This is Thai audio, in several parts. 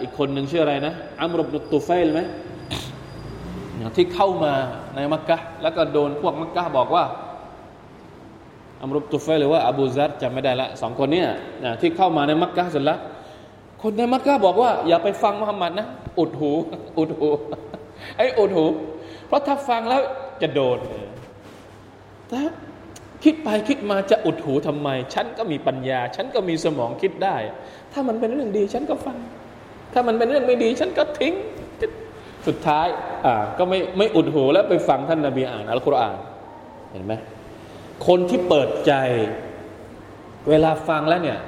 อีกคนหนึ่งชื่ออะไรนะอัมรบนุตุไฟลไหมที่เข้ามาในมักกะแล้วก็โดนพวกมักกะบอกว่าอัมรุบตุไฟหรือว่าอบูซัดจำไม่ได้ละสองคนเนี้ยที่เข้ามาในมักกะเสร็จแล้วคนในมักกะบอกว่า อย่าไปฟังมุฮัมมัดนะอุดหูอุดหูไอ้อุดหู เพราะถ้าฟังแล้วจะโดนแต่คิดไปคิดมาจะอุดหูทำไม ฉันก็มีปัญญา ฉันก็มีสมองคิดได้ ถ้ามันเป็นเรื่องดี ฉันก็ฟัง ถ้ามันเป็นเรื่องไม่ดีฉันก็ทิ้ง สุดท้ายอ่าก็ไม่ไม่อุดหูแล้วไปฟังท่านนาบีอ่านอัลกุรอาน เห็นไหมคนที่เปิดใจเวลาฟังแล้วเนี่ย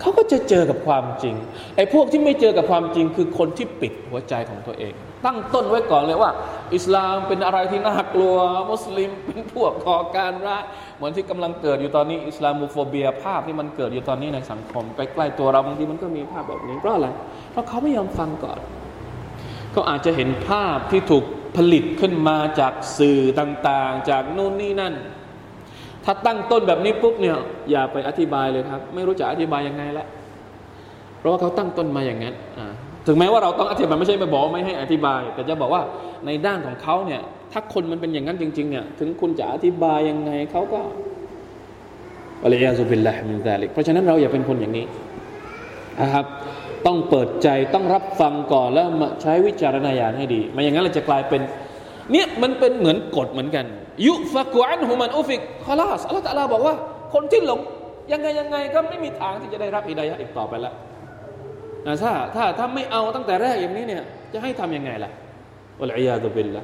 เขาก็จะเจอกับความจริงไอ้พวกที่ไม่เจอกับความจริงคือคนที่ปิดหัวใจของตัวเอง ตั้งต้นไว้ก่อนเลยว่า อิสลามเป็นอะไรที่น่ากลัว มุสลิมเป็นพวกก่อการร้ายเหมือนที่กำลังเกิดอยู่ตอนนี้ อิสลามโฟเบียภาพที่มันเกิดอยู่ตอนนี้ในสังคมใกล้ๆตัวเราบางทีมันก็มีภาพแบบนี้เพราะอะไรเพราะเขาไม่ยอมฟังก่อนเขาอาจจะเห็นภาพที่ถูกผลิตขึ้นมาจากสื่อต่างๆ จากนู่นนี่นั่น ถ้าตั้งต้นแบบนี้ปุ๊บเนี่ยอย่าไปอธิบายเลยครับ ไม่รู้จะอธิบายยังไงละเพราะว่าเขาตั้งต้นมาอย่างนั้นถึงแม้ว่าเราต้องอธิบายไม่ใช่ไม่บอกไม่ให้อธิบาย แต่จะบอกว่าในด้านของเขาเนี่ย ถ้าคนมันเป็นอย่างนั้นจริง ๆ เนี่ย ถึงคุณจะอธิบายยังไงเขาก็อะลัยยาซุบิลละมินซาลิกเพราะฉะนั้นเราอย่าเป็นคนอย่างนี้นะครับ ต้องเปิดใจต้องรับฟังก่อนแล้วมาใช้วิจารณญาณให้ดีไม่อย่างนั้นเราจะกลายเป็น เนี่ยมันเป็นเหมือนกฎเหมือนกัน ยุฟักอันหุมันอุฟิกคอลาสอัลลอฮฺตะลาบอกว่า คนที่หลงยังไงยังไงก็ไม่มีทางที่จะได้รับอิดายะอีกต่อไปละนะถ้าถ้าถ้าไม่เอาตั้งแต่แรกอย่างนี้เนี่ยจะให้ทํำยังไงล่ะอัลอยาตุบิลละ